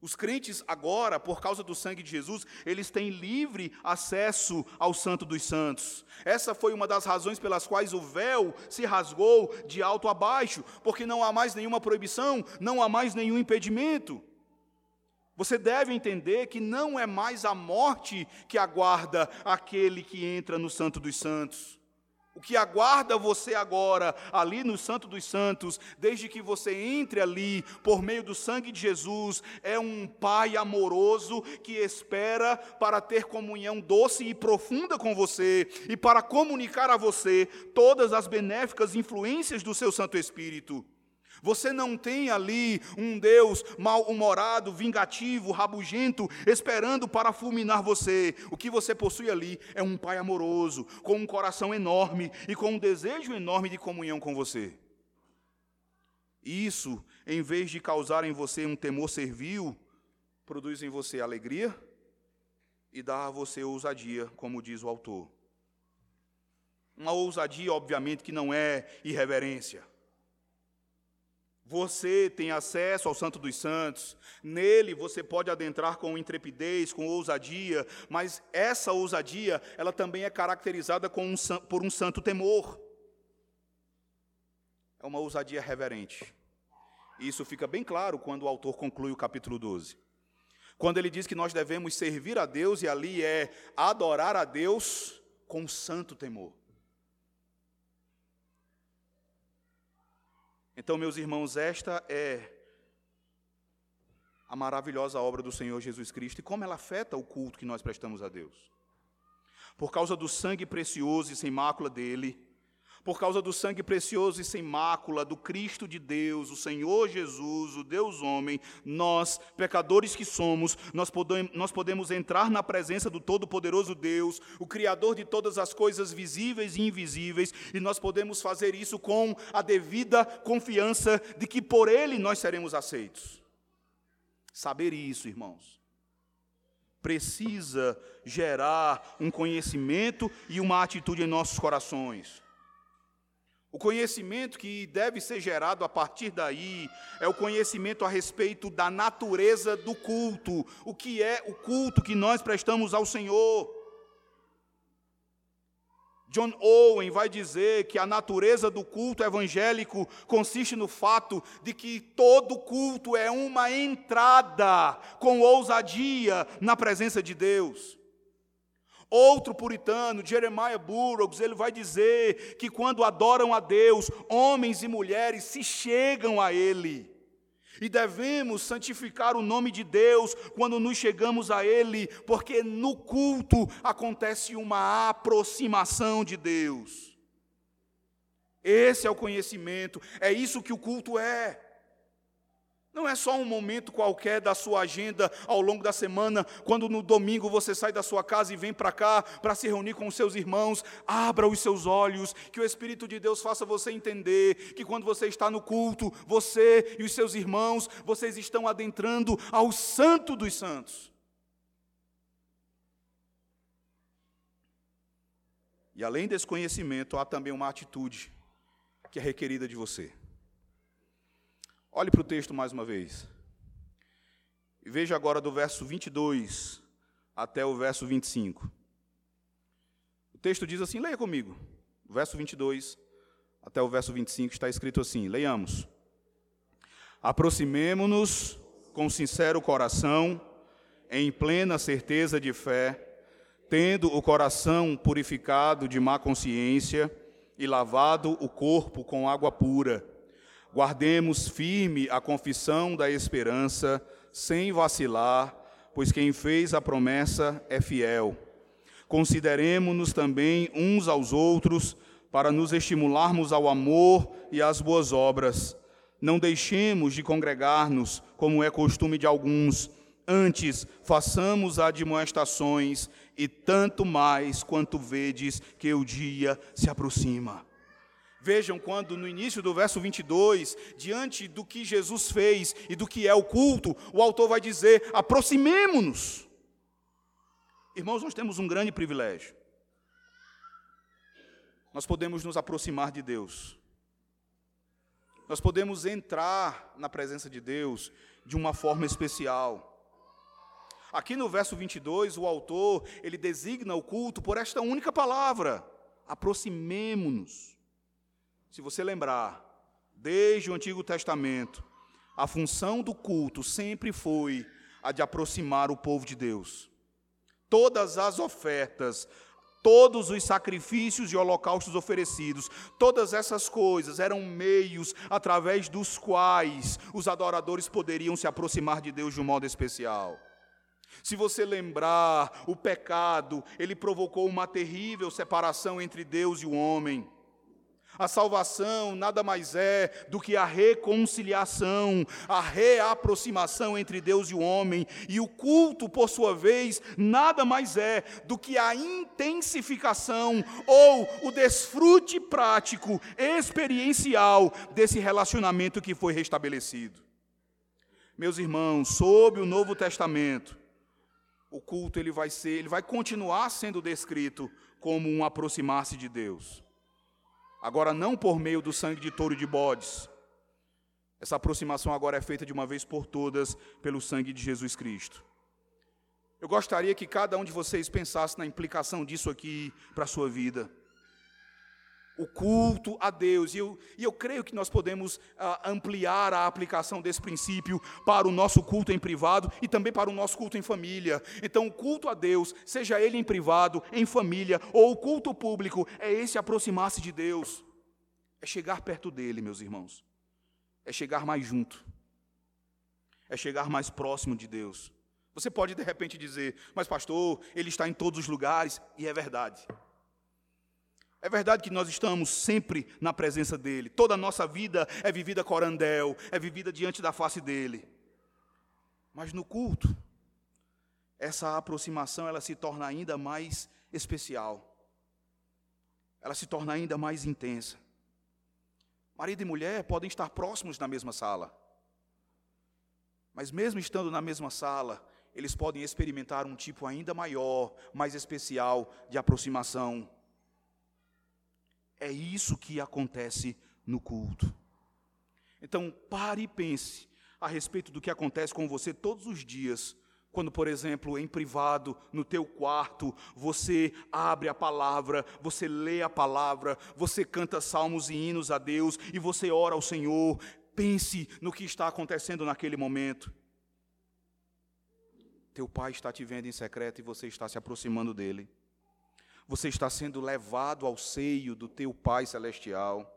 Os crentes agora, por causa do sangue de Jesus, eles têm livre acesso ao Santo dos Santos. Essa foi uma das razões pelas quais o véu se rasgou de alto a baixo, porque não há mais nenhuma proibição, não há mais nenhum impedimento. Você deve entender que não é mais a morte que aguarda aquele que entra no Santo dos Santos. O que aguarda você agora, ali no Santo dos Santos, desde que você entre ali por meio do sangue de Jesus, é um Pai amoroso que espera para ter comunhão doce e profunda com você e para comunicar a você todas as benéficas influências do seu Santo Espírito. Você não tem ali um Deus mal-humorado, vingativo, rabugento, esperando para fulminar você. O que você possui ali é um Pai amoroso, com um coração enorme e com um desejo enorme de comunhão com você. Isso, em vez de causar em você um temor servil, produz em você alegria e dá a você ousadia, como diz o autor. Uma ousadia, obviamente, que não é irreverência você tem acesso ao Santo dos Santos, nele você pode adentrar com intrepidez, com ousadia, mas essa ousadia, ela também é caracterizada um, por um santo temor. É uma ousadia reverente. Isso fica bem claro quando o autor conclui o capítulo 12. Quando ele diz que nós devemos servir a Deus, e ali é adorar a Deus com santo temor. Então, meus irmãos, esta é a maravilhosa obra do Senhor Jesus Cristo e como ela afeta o culto que nós prestamos a Deus. Por causa do sangue precioso e sem mácula dele, por causa do sangue precioso e sem mácula do Cristo de Deus, o Senhor Jesus, o Deus homem, nós, pecadores que somos, nós podemos, nós podemos entrar na presença do Todo-Poderoso Deus, o Criador de todas as coisas visíveis e invisíveis, e nós podemos fazer isso com a devida confiança de que por Ele nós seremos aceitos. Saber isso, irmãos, precisa gerar um conhecimento e uma atitude em nossos corações. O conhecimento que deve ser gerado a partir daí é o conhecimento a respeito da natureza do culto, o que é o culto que nós prestamos ao Senhor. John Owen vai dizer que a natureza do culto evangélico consiste no fato de que todo culto é uma entrada com ousadia na presença de Deus. Outro puritano, Jeremiah Burroughs, ele vai dizer que quando adoram a Deus, homens e mulheres se chegam a Ele. E devemos santificar o nome de Deus quando nos chegamos a Ele, porque no culto acontece uma aproximação de Deus. Esse é o conhecimento, é isso que o culto é. Não é só um momento qualquer da sua agenda ao longo da semana, quando no domingo você sai da sua casa e vem para cá para se reunir com os seus irmãos. Abra os seus olhos, que o Espírito de Deus faça você entender que quando você está no culto, você e os seus irmãos, vocês estão adentrando ao Santo dos Santos. E além desse conhecimento, há também uma atitude que é requerida de você. Olhe para o texto mais uma vez. E veja agora do verso 22 até o verso 25. O texto diz assim: leia comigo. Verso 22 até o verso 25 está escrito assim: leiamos. Aproximemo-nos com sincero coração, em plena certeza de fé, tendo o coração purificado de má consciência e lavado o corpo com água pura Guardemos firme a confissão da esperança, sem vacilar, pois quem fez a promessa é fiel. Consideremos-nos também uns aos outros para nos estimularmos ao amor e às boas obras, Não deixemos de congregar-nos, como é costume de alguns, antes façamos admoestações, e tanto mais quanto vedes que o dia se aproxima. Vejam quando no início do verso 22, diante do que Jesus fez e do que é o culto, o autor vai dizer: aproximemo-nos. Irmãos, nós temos um grande privilégio. Nós podemos nos aproximar de Deus nós podemos entrar na presença de Deus de uma forma especial. Aqui no verso 22, o autor, ele designa o culto por esta única palavra: aproximemo-nos. Se você lembrar, desde o Antigo Testamento, a função do culto sempre foi a de aproximar o povo de Deus. Todas as ofertas, todos os sacrifícios e holocaustos oferecidos, todas essas coisas eram meios através dos quais os adoradores poderiam se aproximar de Deus de um modo especial. Se você lembrar, o pecado, ele provocou uma terrível separação entre Deus e o homem. A salvação nada mais é do que a reconciliação, a reaproximação entre Deus e o homem, e o culto, por sua vez, nada mais é do que a intensificação ou o desfrute prático, experiencial desse relacionamento que foi restabelecido. Meus irmãos, sob o Novo Testamento, o culto ele vai ser, ele vai continuar sendo descrito como um aproximar-se de Deus agora não por meio do sangue de touro e de bodes. Essa aproximação agora é feita de uma vez por todas pelo sangue de Jesus Cristo. Eu gostaria que cada um de vocês pensasse na implicação disso aqui para a sua vida. O culto a Deus, e eu, e eu creio que nós podemos ah, ampliar a aplicação desse princípio para o nosso culto em privado e também para o nosso culto em família. Então, o culto a Deus, seja ele em privado, em família ou o culto público, é esse aproximar-se de Deus, é chegar perto dele, meus irmãos, é chegar mais junto, é chegar mais próximo de Deus. Você pode de repente dizer, mas pastor, ele está em todos os lugares, e é verdade. É verdade que nós estamos sempre na presença dEle. Toda a nossa vida é vivida corandel, é vivida diante da face dEle. Mas no culto, essa aproximação ela se torna ainda mais especial. Ela se torna ainda mais intensa. Marido e mulher podem estar próximos na mesma sala. Mas mesmo estando na mesma sala, eles podem experimentar um tipo ainda maior, mais especial de aproximação é isso que acontece no culto. Então, pare e pense a respeito do que acontece com você todos os dias, quando, por exemplo, em privado, no teu quarto, você abre a palavra, você lê a palavra, você canta salmos e hinos a Deus e você ora ao Senhor. Pense no que está acontecendo naquele momento. Teu pai está te vendo em secreto e você está se aproximando dele você está sendo levado ao seio do teu Pai Celestial.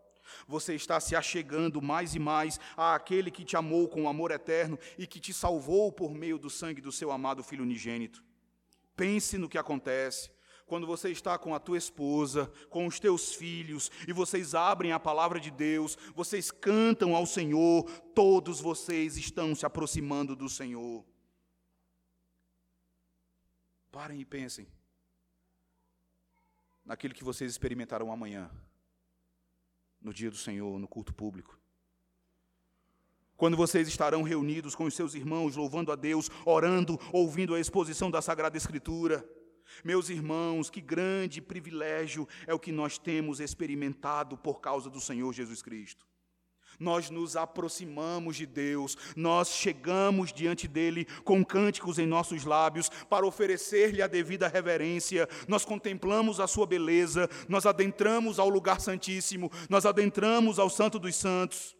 Você está se achegando mais e mais àquele que te amou com amor eterno e que te salvou por meio do sangue do seu amado Filho unigênito. Pense no que acontece quando você está com a tua esposa, com os teus filhos, e vocês abrem a palavra de Deus, vocês cantam ao Senhor, todos vocês estão se aproximando do Senhor. Parem e pensem naquilo que vocês experimentarão amanhã, no dia do Senhor, no culto público. Quando vocês estarão reunidos com os seus irmãos, louvando a Deus, orando, ouvindo a exposição da Sagrada Escritura. Meus irmãos, que grande privilégio é o que nós temos experimentado por causa do Senhor Jesus Cristo nós nos aproximamos de Deus, nós chegamos diante dele com cânticos em nossos lábios para oferecer-lhe a devida reverência, nós contemplamos a sua beleza, nós adentramos ao lugar santíssimo, nós adentramos ao Santo dos Santos.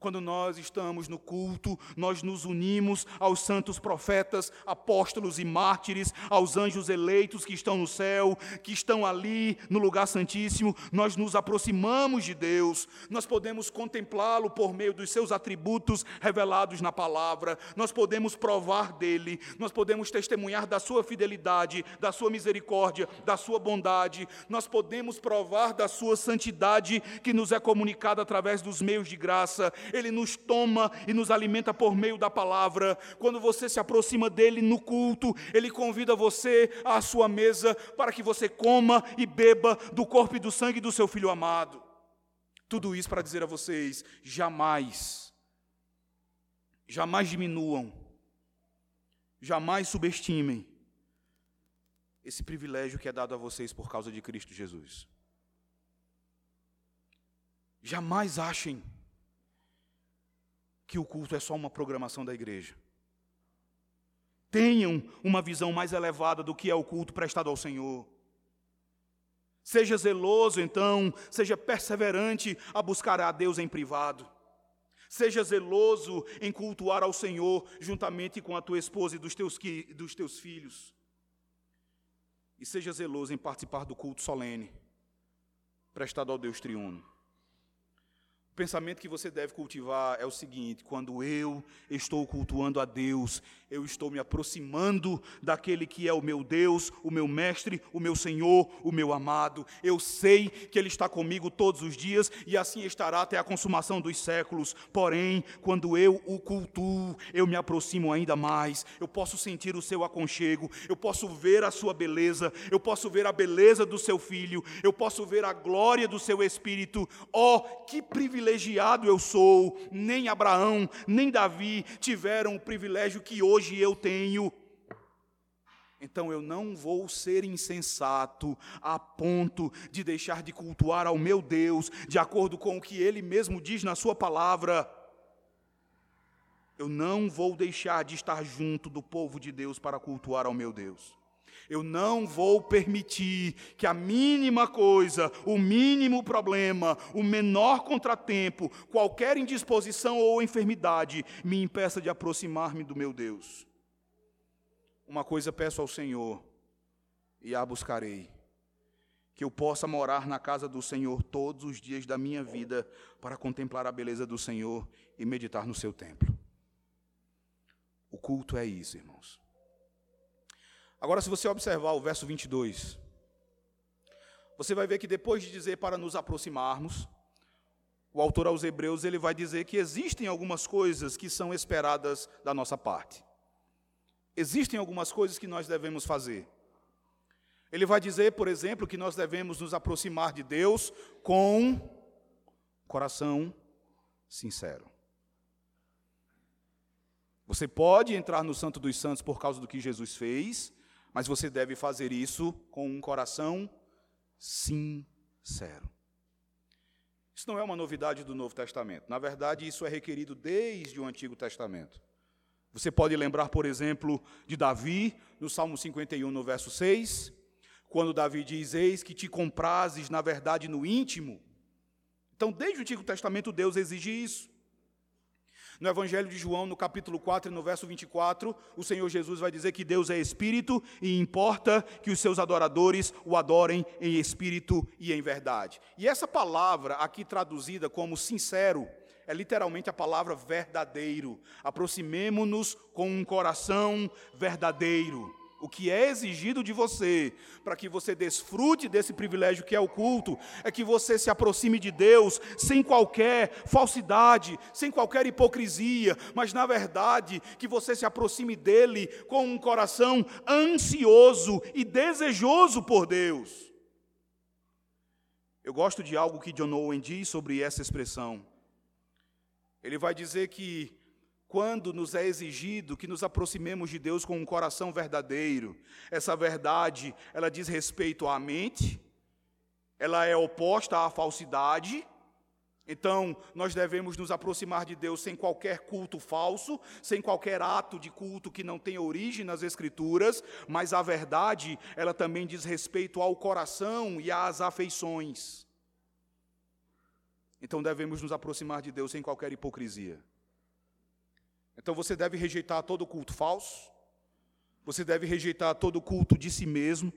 Quando nós estamos no culto, nós nos unimos aos santos profetas, apóstolos e mártires, aos anjos eleitos que estão no céu, que estão ali no lugar santíssimo. Nós nos aproximamos de Deus, nós podemos contemplá-lo por meio dos seus atributos revelados na palavra, nós podemos provar dele, nós podemos testemunhar da sua fidelidade, da sua misericórdia, da sua bondade, nós podemos provar da sua santidade que nos é comunicada através dos meios de graça Ele nos toma e nos alimenta por meio da palavra. Quando você se aproxima dele no culto, ele convida você à sua mesa para que você coma e beba do corpo e do sangue do seu filho amado. Tudo isso para dizer a vocês: jamais, jamais diminuam, jamais subestimem esse privilégio que é dado a vocês por causa de Cristo Jesus. Jamais achem que o culto é só uma programação da igreja. Tenham uma visão mais elevada do que é o culto prestado ao Senhor. Seja zeloso, então, seja perseverante a buscar a Deus em privado. Seja zeloso em cultuar ao Senhor juntamente com a tua esposa e dos teus, dos teus filhos. E seja zeloso em participar do culto solene, prestado ao Deus triuno. O pensamento que você deve cultivar é o seguinte: quando eu estou cultuando a Deus, eu estou me aproximando daquele que é o meu Deus, o meu mestre, o meu Senhor, o meu amado. Eu sei que Ele está comigo todos os dias e assim estará até a consumação dos séculos. Porém, quando eu o cultuo, eu me aproximo ainda mais. Eu posso sentir o seu aconchego, eu posso ver a sua beleza, eu posso ver a beleza do seu filho, eu posso ver a glória do seu espírito. Oh, que privilegiado eu sou! Nem Abraão, nem Davi tiveram o privilégio que hoje eu tenho. Então eu não vou ser insensato a ponto de deixar de cultuar ao meu Deus, de acordo com o que ele mesmo diz na sua palavra. Eu não vou deixar de estar junto do povo de Deus para cultuar ao meu Deus. Eu não vou permitir que a mínima coisa, o mínimo problema, o menor contratempo, qualquer indisposição ou enfermidade me impeça de aproximar-me do meu Deus. Uma coisa peço ao Senhor, e a buscarei: que eu possa morar na casa do Senhor todos os dias da minha vida, para contemplar a beleza do Senhor e meditar no seu templo. O culto é isso, irmãos. Agora, se você observar o verso 22, você vai ver que depois de dizer para nos aproximarmos, o autor aos Hebreus ele vai dizer que existem algumas coisas que são esperadas da nossa parte. Existem algumas coisas que nós devemos fazer. Ele vai dizer, por exemplo, que nós devemos nos aproximar de Deus com coração sincero. Você pode entrar no Santo dos Santos por causa do que Jesus fez, mas você deve fazer isso com um coração sincero. Isso não é uma novidade do Novo Testamento. Na verdade, isso é requerido desde o Antigo Testamento. Você pode lembrar, por exemplo, de Davi, no Salmo 51, no verso 6, quando Davi diz: Eis que te comprases, na verdade, no íntimo. Então, desde o Antigo Testamento, Deus exige isso. No Evangelho de João, no capítulo 4 e no verso 24, o Senhor Jesus vai dizer que Deus é espírito e importa que os seus adoradores o adorem em espírito e em verdade. E essa palavra, aqui traduzida como sincero, é literalmente a palavra verdadeiro. Aproximemo-nos com um coração verdadeiro o que é exigido de você, para que você desfrute desse privilégio que é o culto, é que você se aproxime de Deus sem qualquer falsidade, sem qualquer hipocrisia, mas na verdade que você se aproxime dele com um coração ansioso e desejoso por Deus. Eu gosto de algo que John Owen diz sobre essa expressão. Ele vai dizer que quando nos é exigido que nos aproximemos de Deus com um coração verdadeiro. Essa verdade, ela diz respeito à mente, ela é oposta à falsidade. Então, nós devemos nos aproximar de Deus sem qualquer culto falso, sem qualquer ato de culto que não tenha origem nas Escrituras, mas a verdade, ela também diz respeito ao coração e às afeições. Então, devemos nos aproximar de Deus sem qualquer hipocrisia. Então você deve rejeitar todo culto falso, você deve rejeitar todo culto de si mesmo,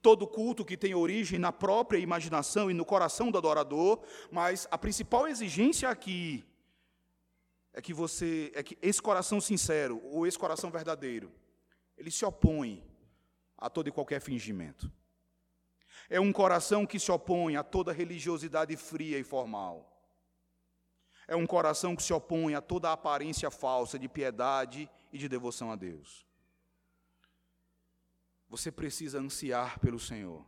todo culto que tem origem na própria imaginação e no coração do adorador, mas a principal exigência aqui é que você, é que esse coração sincero, ou esse coração verdadeiro, ele se opõe a todo e qualquer fingimento. É um coração que se opõe a toda religiosidade fria e formal. É um coração que se opõe a toda a aparência falsa de piedade e de devoção a Deus. Você precisa ansiar pelo Senhor.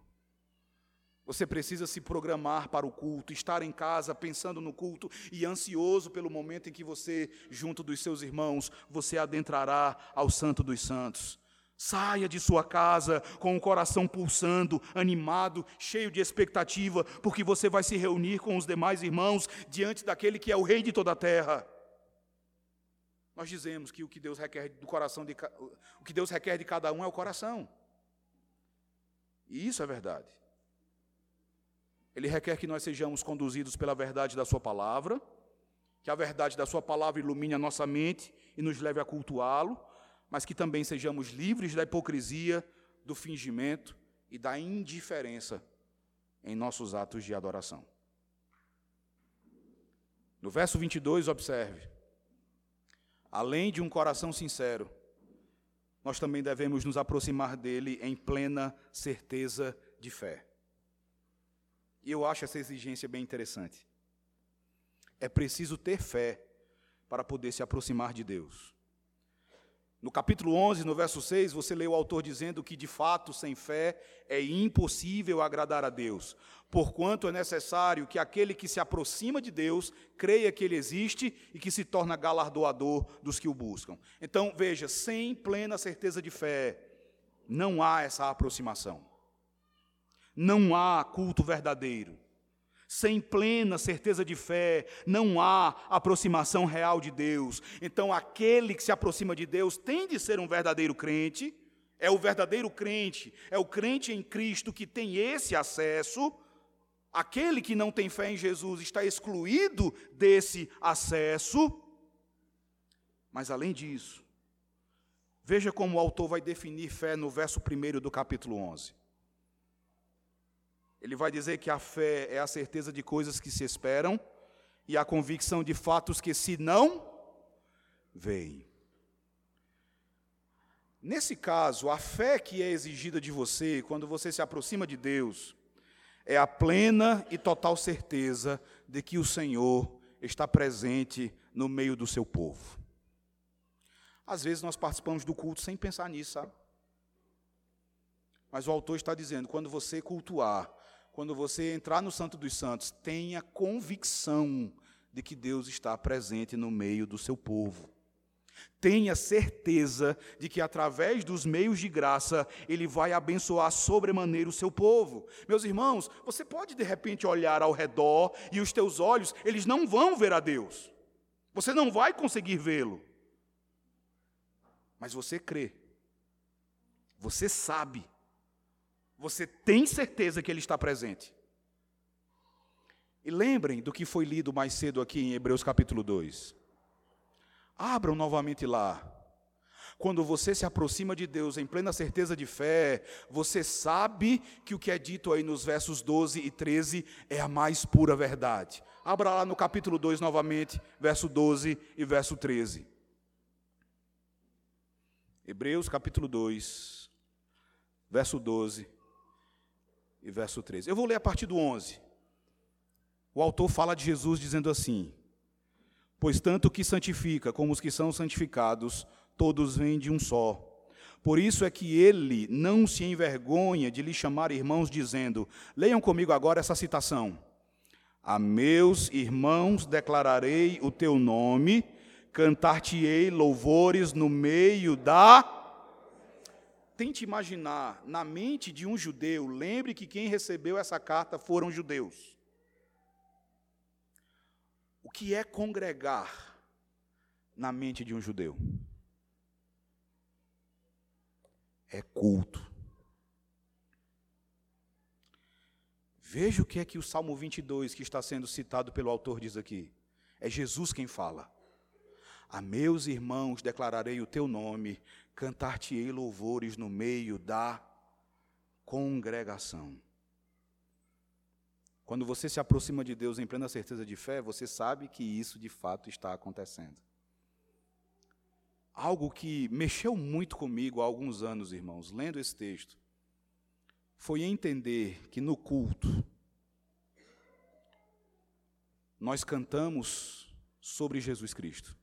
Você precisa se programar para o culto, estar em casa pensando no culto e ansioso pelo momento em que você, junto dos seus irmãos, você adentrará ao Santo dos Santos. Saia de sua casa com o coração pulsando, animado, cheio de expectativa, porque você vai se reunir com os demais irmãos diante daquele que é o Rei de toda a terra. Nós dizemos que o que Deus requer do coração de, o que Deus requer de cada um é o coração. E isso é verdade. Ele requer que nós sejamos conduzidos pela verdade da Sua palavra, que a verdade da Sua palavra ilumine a nossa mente e nos leve a cultuá-lo, mas que também sejamos livres da hipocrisia, do fingimento e da indiferença em nossos atos de adoração. No verso 22, observe: além de um coração sincero, nós também devemos nos aproximar dele em plena certeza de fé. E eu acho essa exigência bem interessante. É preciso ter fé para poder se aproximar de Deus. No capítulo 11, no verso 6, você lê o autor dizendo que, de fato, sem fé é impossível agradar a Deus, porquanto é necessário que aquele que se aproxima de Deus creia que Ele existe e que se torna galardoador dos que o buscam. Então, veja, sem plena certeza de fé, não há essa aproximação não há culto verdadeiro. Sem plena certeza de fé, não há aproximação real de Deus. Então, aquele que se aproxima de Deus tem de ser um verdadeiro crente, é o verdadeiro crente, é o crente em Cristo que tem esse acesso. Aquele que não tem fé em Jesus está excluído desse acesso. Mas, além disso, veja como o autor vai definir fé no verso 1 do capítulo 11. Ele vai dizer que a fé é a certeza de coisas que se esperam e a convicção de fatos que se não veem. Nesse caso, a fé que é exigida de você quando você se aproxima de Deus é a plena e total certeza de que o Senhor está presente no meio do seu povo. Às vezes nós participamos do culto sem pensar nisso, sabe? Mas o autor está dizendo: quando você cultuar, quando você entrar no Santo dos Santos, tenha convicção de que Deus está presente no meio do seu povo. Tenha certeza de que através dos meios de graça ele vai abençoar sobremaneira o seu povo. Meus irmãos, você pode de repente olhar ao redor e os teus olhos, eles não vão ver a Deus. Você não vai conseguir vê-lo. Mas você crê. Você sabe você tem certeza que Ele está presente. E lembrem do que foi lido mais cedo aqui em Hebreus capítulo 2. Abram novamente lá. Quando você se aproxima de Deus em plena certeza de fé, você sabe que o que é dito aí nos versos 12 e 13 é a mais pura verdade. Abra lá no capítulo 2 novamente, verso 12 e verso 13. Hebreus capítulo 2, verso 12 e verso 13. Eu vou ler a partir do 11. O autor fala de Jesus dizendo assim: Pois tanto o que santifica como os que são santificados, todos vêm de um só. Por isso é que ele não se envergonha de lhe chamar irmãos, dizendo: Leiam comigo agora essa citação. A meus irmãos declararei o teu nome, cantar-te-ei louvores no meio da Tente imaginar na mente de um judeu, lembre que quem recebeu essa carta foram judeus. O que é congregar na mente de um judeu? É culto. Veja o que é que o Salmo 22, que está sendo citado pelo autor, diz aqui. É Jesus quem fala. A meus irmãos declararei o teu nome, cantar-te-ei louvores no meio da congregação. Quando você se aproxima de Deus em plena certeza de fé, você sabe que isso de fato está acontecendo. Algo que mexeu muito comigo há alguns anos, irmãos, lendo esse texto, foi entender que no culto, nós cantamos sobre Jesus Cristo.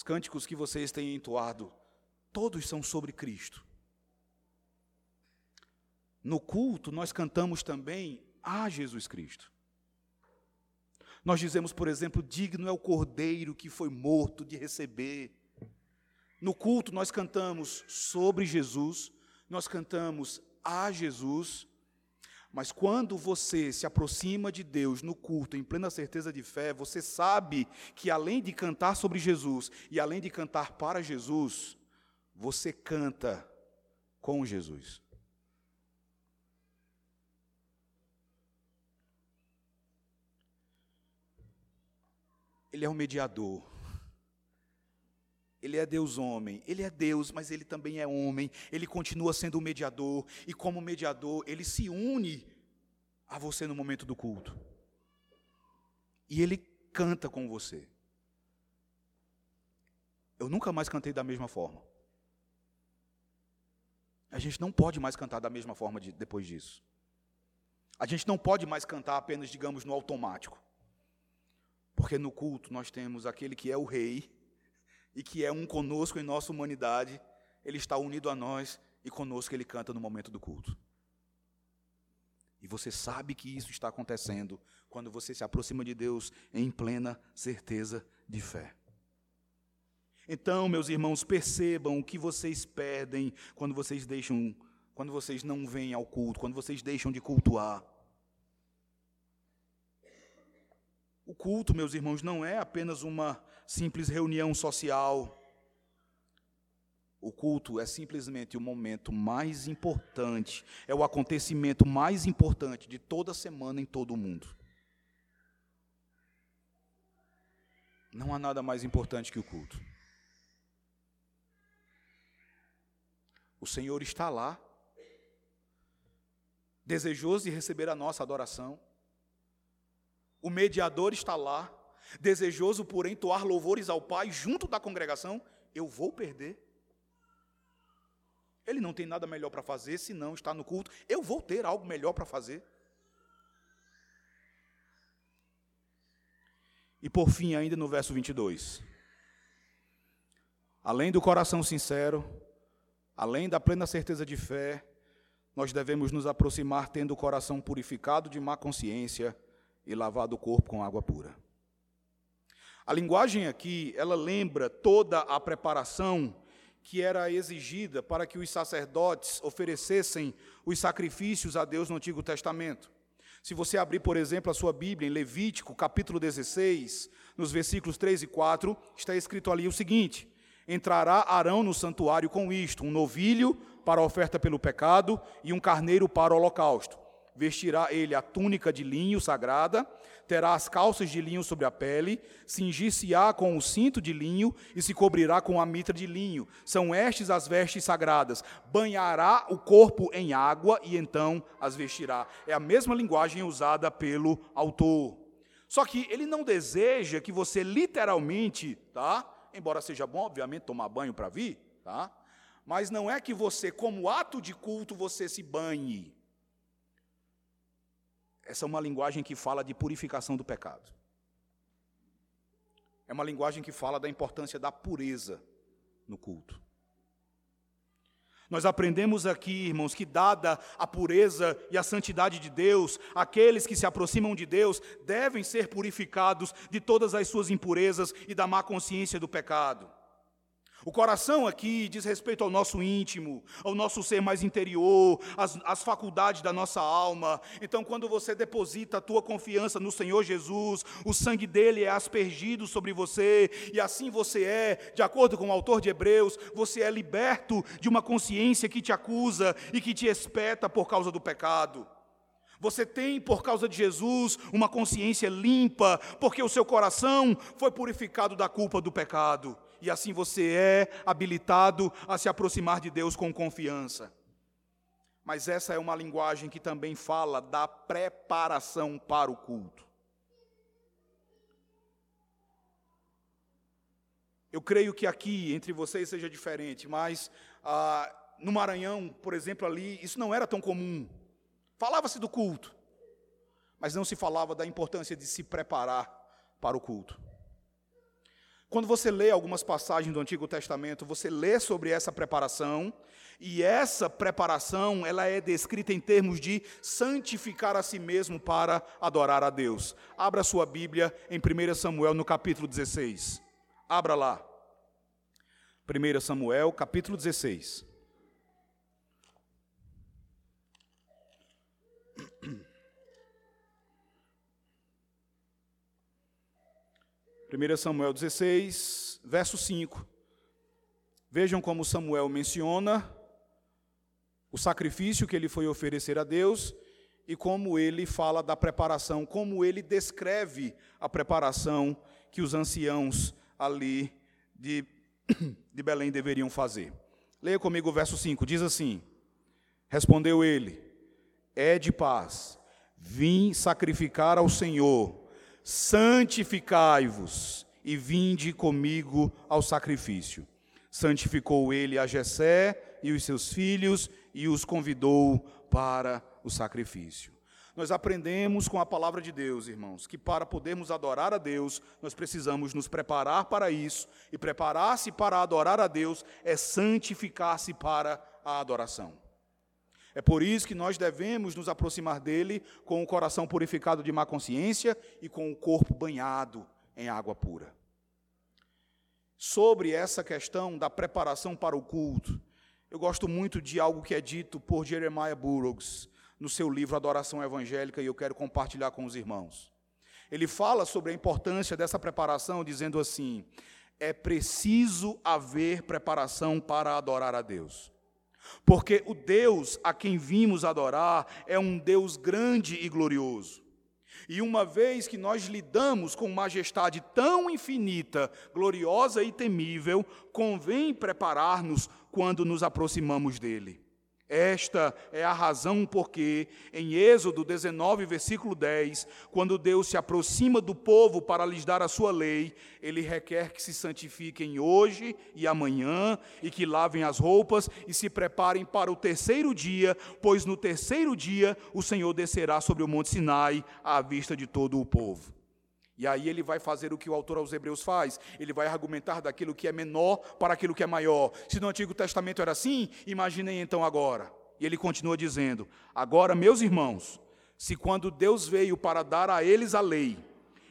Os cânticos que vocês têm entoado, todos são sobre Cristo. No culto, nós cantamos também a Jesus Cristo. Nós dizemos, por exemplo, digno é o cordeiro que foi morto de receber. No culto, nós cantamos sobre Jesus, nós cantamos a Jesus, mas quando você se aproxima de Deus no culto, em plena certeza de fé, você sabe que além de cantar sobre Jesus e além de cantar para Jesus, você canta com Jesus. Ele é o mediador. Ele é Deus homem, ele é Deus, mas ele também é homem, ele continua sendo o mediador, e como mediador, ele se une a você no momento do culto. E ele canta com você. Eu nunca mais cantei da mesma forma. A gente não pode mais cantar da mesma forma de, depois disso. A gente não pode mais cantar apenas, digamos, no automático. Porque no culto nós temos aquele que é o rei e que é um conosco em nossa humanidade, ele está unido a nós e conosco ele canta no momento do culto. E você sabe que isso está acontecendo quando você se aproxima de Deus em plena certeza de fé. Então, meus irmãos, percebam o que vocês perdem quando vocês deixam, quando vocês não vêm ao culto, quando vocês deixam de cultuar. O culto, meus irmãos, não é apenas uma simples reunião social. O culto é simplesmente o momento mais importante, é o acontecimento mais importante de toda semana em todo o mundo. Não há nada mais importante que o culto. O Senhor está lá, desejoso de receber a nossa adoração. O mediador está lá, desejoso por entoar louvores ao Pai junto da congregação. Eu vou perder. Ele não tem nada melhor para fazer se não está no culto. Eu vou ter algo melhor para fazer. E por fim, ainda no verso 22. Além do coração sincero, além da plena certeza de fé, nós devemos nos aproximar tendo o coração purificado de má consciência e lavado o corpo com água pura. A linguagem aqui, ela lembra toda a preparação que era exigida para que os sacerdotes oferecessem os sacrifícios a Deus no Antigo Testamento. Se você abrir, por exemplo, a sua Bíblia em Levítico, capítulo 16, nos versículos 3 e 4, está escrito ali o seguinte: Entrará Arão no santuário com isto: um novilho para a oferta pelo pecado e um carneiro para o holocausto vestirá ele a túnica de linho sagrada, terá as calças de linho sobre a pele, cingir-se-á com o cinto de linho e se cobrirá com a mitra de linho. São estes as vestes sagradas. Banhará o corpo em água e então as vestirá. É a mesma linguagem usada pelo autor. Só que ele não deseja que você literalmente, tá? Embora seja bom, obviamente, tomar banho para vir, tá? Mas não é que você, como ato de culto, você se banhe. Essa é uma linguagem que fala de purificação do pecado. É uma linguagem que fala da importância da pureza no culto. Nós aprendemos aqui, irmãos, que dada a pureza e a santidade de Deus, aqueles que se aproximam de Deus devem ser purificados de todas as suas impurezas e da má consciência do pecado. O coração aqui diz respeito ao nosso íntimo, ao nosso ser mais interior, às, às, faculdades da nossa alma. Então, quando você deposita a tua confiança no Senhor Jesus, o sangue dele é aspergido sobre você, e assim você é, de acordo com o autor de Hebreus, você é liberto de uma consciência que te acusa e que te espeta por causa do pecado. Você tem, por causa de Jesus, uma consciência limpa, porque o seu coração foi purificado da culpa do pecado e assim você é habilitado a se aproximar de Deus com confiança. Mas essa é uma linguagem que também fala da preparação para o culto. Eu creio que aqui entre vocês seja diferente, mas ah, no Maranhão, por exemplo, ali, isso não era tão comum. Falava-se do culto, mas não se falava da importância de se preparar para o culto. Quando você lê algumas passagens do Antigo Testamento, você lê sobre essa preparação, e essa preparação, ela é descrita em termos de santificar a si mesmo para adorar a Deus. Abra sua Bíblia em 1 Samuel no capítulo 16. Abra lá. 1 Samuel, capítulo 16. 1 Samuel 16, verso 5. Vejam como Samuel menciona o sacrifício que ele foi oferecer a Deus e como ele fala da preparação, como ele descreve a preparação que os anciãos ali de, de Belém deveriam fazer. Leia comigo o verso 5, diz assim: Respondeu ele: É de paz, vim sacrificar ao Senhor santificai-vos e vinde comigo ao sacrifício. Santificou ele a Jessé e os seus filhos e os convidou para o sacrifício. Nós aprendemos com a palavra de Deus, irmãos, que para podermos adorar a Deus, nós precisamos nos preparar para isso, e preparar-se para adorar a Deus é santificar-se para a adoração. É por isso que nós devemos nos aproximar dele com o coração purificado de má consciência e com o corpo banhado em água pura. Sobre essa questão da preparação para o culto, eu gosto muito de algo que é dito por Jeremiah Burroughs no seu livro Adoração Evangélica e eu quero compartilhar com os irmãos. Ele fala sobre a importância dessa preparação, dizendo assim: é preciso haver preparação para adorar a Deus. Porque o Deus a quem vimos adorar é um Deus grande e glorioso. E uma vez que nós lidamos com majestade tão infinita, gloriosa e temível, convém preparar-nos quando nos aproximamos dele. Esta é a razão porque, em Êxodo 19, versículo 10, quando Deus se aproxima do povo para lhes dar a sua lei, ele requer que se santifiquem hoje e amanhã, e que lavem as roupas e se preparem para o terceiro dia, pois no terceiro dia o Senhor descerá sobre o monte Sinai à vista de todo o povo. E aí ele vai fazer o que o autor aos Hebreus faz. Ele vai argumentar daquilo que é menor para aquilo que é maior. Se no Antigo Testamento era assim, imaginem então agora. E ele continua dizendo: Agora, meus irmãos, se quando Deus veio para dar a eles a lei,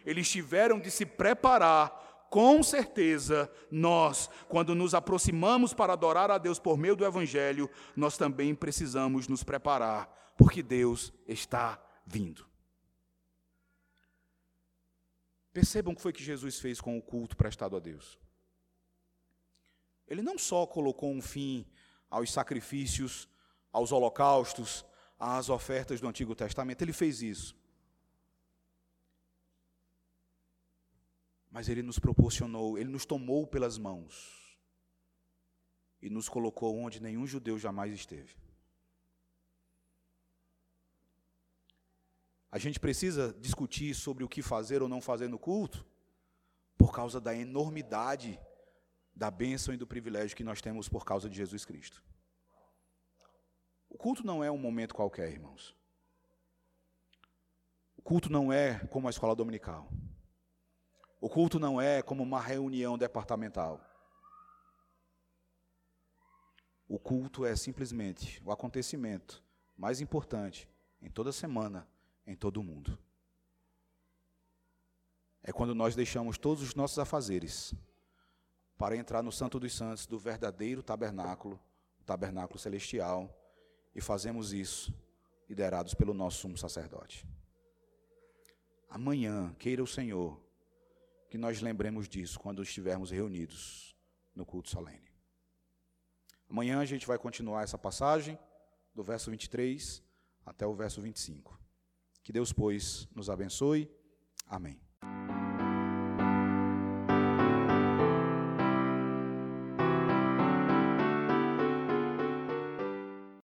eles tiveram de se preparar, com certeza, nós, quando nos aproximamos para adorar a Deus por meio do Evangelho, nós também precisamos nos preparar, porque Deus está vindo. Percebam o que foi que Jesus fez com o culto prestado a Deus. Ele não só colocou um fim aos sacrifícios, aos holocaustos, às ofertas do Antigo Testamento, ele fez isso. Mas ele nos proporcionou, ele nos tomou pelas mãos e nos colocou onde nenhum judeu jamais esteve. A gente precisa discutir sobre o que fazer ou não fazer no culto, por causa da enormidade da bênção e do privilégio que nós temos por causa de Jesus Cristo. O culto não é um momento qualquer, irmãos. O culto não é como a escola dominical. O culto não é como uma reunião departamental. O culto é simplesmente o acontecimento mais importante em toda semana em todo o mundo. É quando nós deixamos todos os nossos afazeres para entrar no Santo dos Santos do verdadeiro tabernáculo, o tabernáculo celestial, e fazemos isso liderados pelo nosso sumo sacerdote. Amanhã, queira o Senhor, que nós lembremos disso quando estivermos reunidos no culto solene. Amanhã a gente vai continuar essa passagem, do verso 23 até o verso 25. Que Deus, pois, nos abençoe. Amém.